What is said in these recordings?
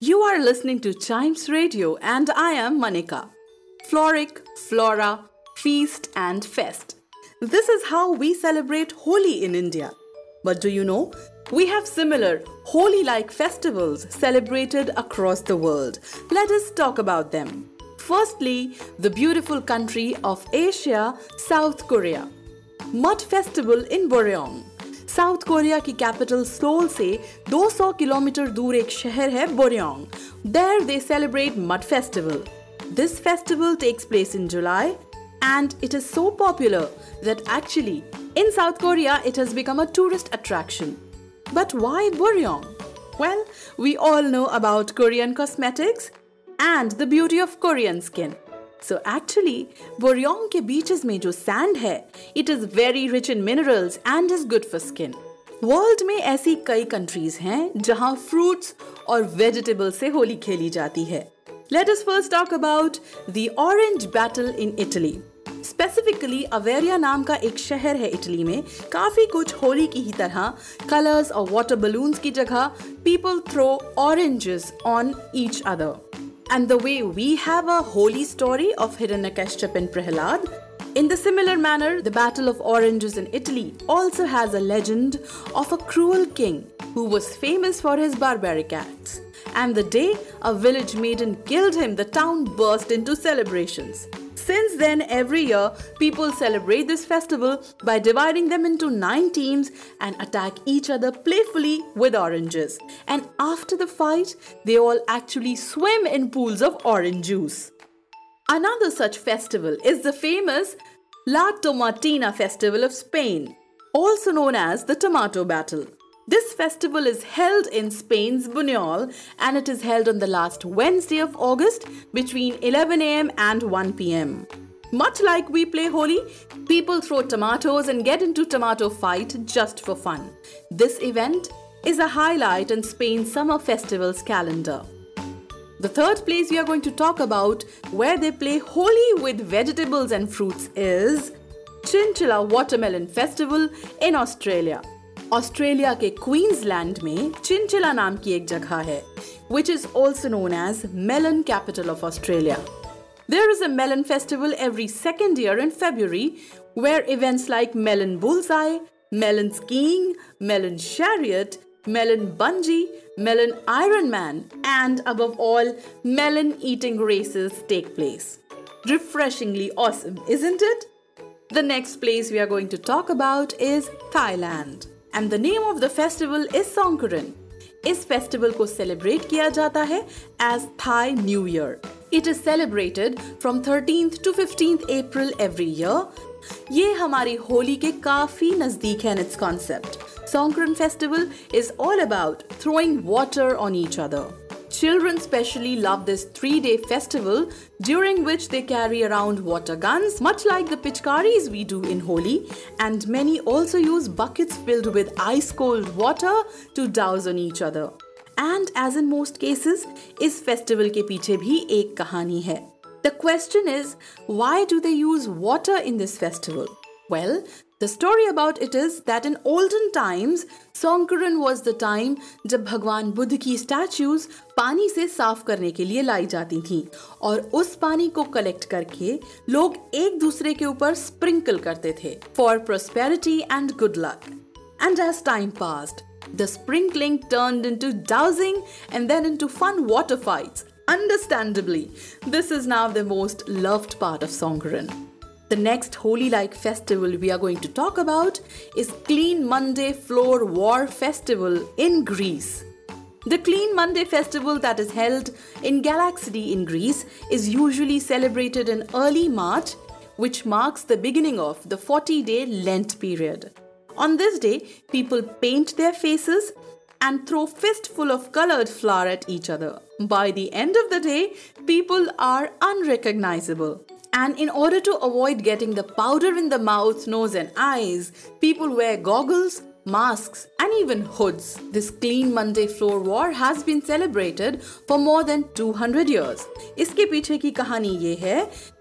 You are listening to Chimes Radio, and I am Manika. Floric, Flora, Feast, and Fest. This is how we celebrate Holi in India. But do you know? We have similar Holi like festivals celebrated across the world. Let us talk about them. Firstly, the beautiful country of Asia, South Korea. Mud Festival in Boryeong. South Korea की capital Seoul से 200 kilometre दूर एक शहर है Boryeong there they celebrate mud festival this festival takes place in July and it is so popular that actually in South Korea it has become a tourist attraction. But why Boryeong? Well, we all know about Korean cosmetics and the beauty of Korean skin. So actually, Boryong के beaches में जो sand है, it is very rich in minerals and is good for skin. World में ऐसी कई countries हैं जहाँ fruits और वेजिटेबल से होली खेली जाती है let us first talk about the orange battle in Italy specifically Ivrea नाम का एक शहर है इटली में। काफ़ी कुछ होली की ही तरह कलर्स और वाटर बलून्स की जगह people throw oranges on each other And the way we have a Holi story of Hiranyakashyap and Prahlad, in the similar manner, the Battle of Oranges in Italy also has a legend of a cruel king who was famous for his barbaric acts. And the day a village maiden killed him, the town burst into celebrations. Since then, every year, people celebrate this festival by dividing them into nine teams and attack each other playfully with oranges. And after the fight, they all actually swim in pools of orange juice. Another such festival is the famous La Tomatina Festival of Spain, also known as the Tomato Battle. This festival is held in Spain's Buñol and it is held on the last Wednesday of August between 11 am and 1 pm. Much like we play Holi, people throw tomatoes and get into tomato fight just for fun. This event is a highlight in Spain's summer festivals calendar. The third place we are going to talk about where they play Holi with vegetables and fruits is Chinchilla Watermelon Festival in Australia. Australia के Queensland में Chinchilla नाम की एक जगह है which is also known as melon capital of Australia. There is a melon festival every second year in February where events like melon bullseye, melon skiing, melon chariot, melon bungee, melon Ironman, and above all, melon eating races take place. Refreshingly awesome, isn't it? The next place we are going to talk about is Thailand. And the name of the festival is Songkran इस festival को celebrate किया जाता है as Thai new year it is celebrated from thirteen to fifteenth April every year ये हमारी होली के काफ़ी नज़दीक है its concept Songkran festival is all about throwing water on each other Children specially love this three day festival during which they carry around water guns, much like the pichkaris we do in Holi, and many also use buckets filled with ice cold water to douse on each other. And as in most cases, इस festival के पीछे भी एक कहानी है. The question is, why do they use water in this festival? Well, the story about it is that in olden times, Songkran was the time जब भगवान बुद्ध की स्टैचूज पानी से साफ करने के लिए लाई जाती थीं और उस पानी को कलेक्ट करके लोग एक दूसरे के ऊपर स्प्रिंकल करते थे The sprinkling turned into dowsing and then into fun water fights. Understandably, this is now the most loved part of Songkran. The next Holi like festival we are going to talk about is Clean Monday Flour War Festival in Greece. The Clean Monday festival that is held in Galaxidi in Greece is usually celebrated in early March, which marks the beginning of the 40 day Lent period. On this day, people paint their faces, and throw fistful of colored flour at each other. By the end of the day, people are unrecognizable. And in order to avoid getting the powder in the mouth, nose, and eyes, people wear goggles, masks, and even hoods. This Clean Monday Flour War has been celebrated for more than 200 years. इसके पीछे की कहानी ये है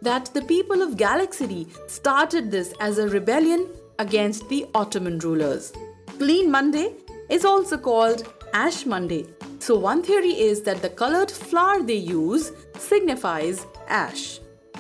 that the people of Galaxy started this as a rebellion against the Ottoman rulers. Clean Monday is also called Ash Monday. So one theory is that the colored flour they use signifies ash.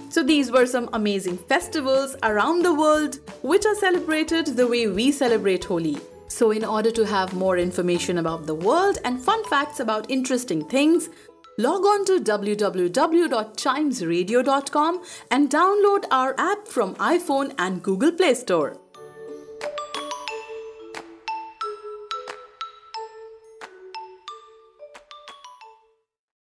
So these were some amazing festivals around the world which are celebrated the way we celebrate Holi. So in order to have more information about the world and fun facts about interesting things, log on to www.chimesradio.com and download our app from iPhone and Google Play Store.